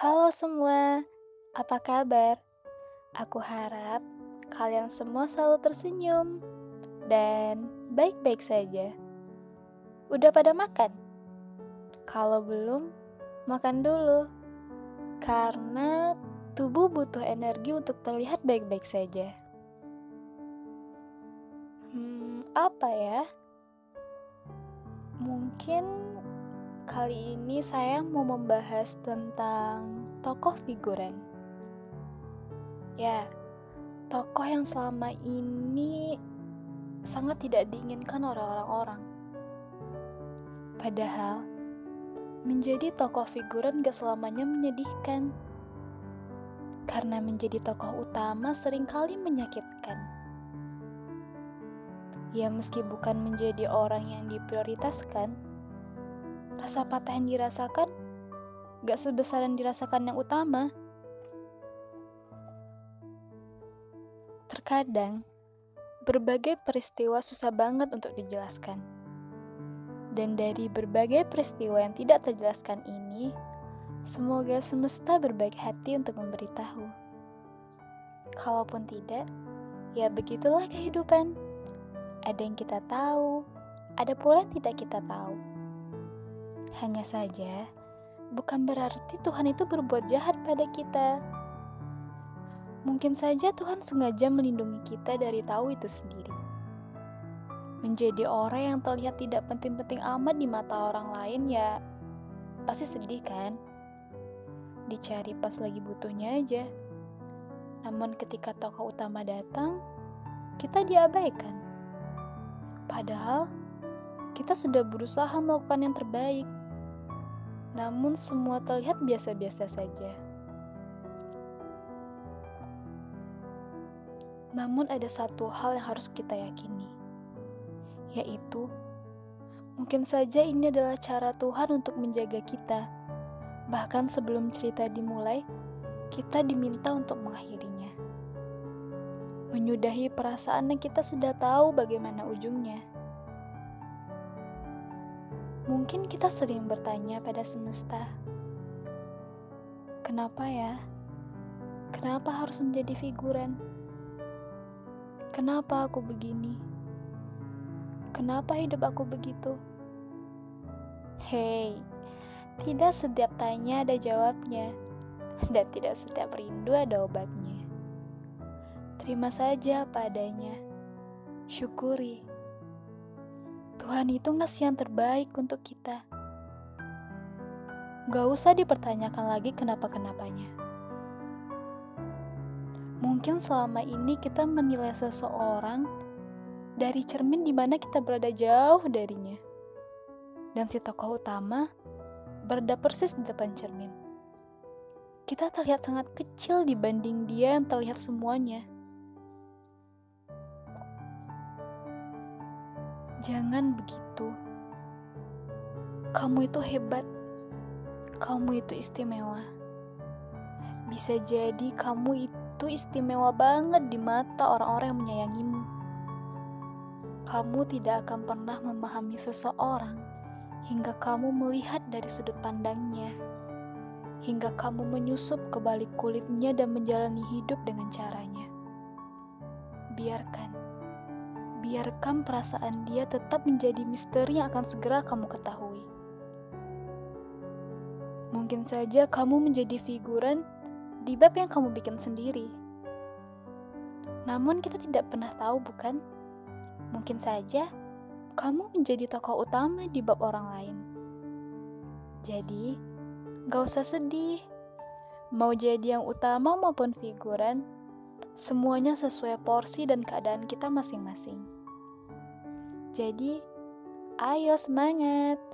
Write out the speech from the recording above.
Halo semua, apa kabar? Aku harap kalian semua selalu tersenyum dan baik-baik saja. Udah pada makan? Kalau belum, makan dulu. Karena tubuh butuh energi untuk terlihat baik-baik saja. Hmm, apa ya? Mungkin kali ini saya mau membahas tentang tokoh figuran. Ya, tokoh yang selama ini sangat tidak diinginkan oleh orang-orang. Padahal, menjadi tokoh figuran gak selamanya menyedihkan. Karena menjadi tokoh utama sering kali menyakitkan. Ya meski bukan menjadi orang yang diprioritaskan, rasa patah yang dirasakan gak sebesar yang dirasakan yang utama. Terkadang, berbagai peristiwa susah banget untuk dijelaskan. Dan dari berbagai peristiwa yang tidak terjelaskan ini, semoga semesta berbaik hati untuk memberitahu. Kalaupun tidak, ya begitulah kehidupan. Ada yang kita tahu, ada pula yang tidak kita tahu. Hanya saja, bukan berarti Tuhan itu berbuat jahat pada kita. Mungkin saja Tuhan sengaja melindungi kita dari tahu itu sendiri menjadi orang yang terlihat tidak penting-penting amat di mata orang lain ya pasti sedih kan? Dicari pas lagi butuhnya aja. Namun ketika tokoh utama datang, kita diabaikan. Padahal kita sudah berusaha melakukan yang terbaik. Namun semua terlihat biasa-biasa saja. Namun ada satu hal yang harus kita yakini yaitu mungkin saja ini adalah cara Tuhan untuk menjaga kita. Bahkan sebelum cerita dimulai, kita diminta untuk mengakhirinya. Menyudahi perasaan yang kita sudah tahu bagaimana ujungnya. Mungkin kita sering bertanya pada semesta, "Kenapa ya? Kenapa harus menjadi figuran? Kenapa aku begini?" Kenapa hidup aku begitu? Hei, tidak setiap tanya ada jawabnya, dan tidak setiap rindu ada obatnya. Terima saja apa adanya, syukuri. Tuhan itu ngasih yang terbaik untuk kita. Gak usah dipertanyakan lagi kenapa-kenapanya. Mungkin selama ini kita menilai seseorang dari cermin di mana kita berada jauh darinya. Dan si tokoh utama berada persis di depan cermin. Kita terlihat sangat kecil dibanding dia yang terlihat semuanya. Jangan begitu. Kamu itu hebat. Kamu itu istimewa. Bisa jadi kamu itu istimewa banget di mata orang-orang yang menyayangimu kamu tidak akan pernah memahami seseorang hingga kamu melihat dari sudut pandangnya, hingga kamu menyusup ke balik kulitnya dan menjalani hidup dengan caranya. Biarkan, biarkan perasaan dia tetap menjadi misteri yang akan segera kamu ketahui. Mungkin saja kamu menjadi figuran di bab yang kamu bikin sendiri. Namun kita tidak pernah tahu bukan? Mungkin saja kamu menjadi tokoh utama di bab orang lain. Jadi, gak usah sedih. Mau jadi yang utama maupun figuran, semuanya sesuai porsi dan keadaan kita masing-masing. Jadi, ayo semangat!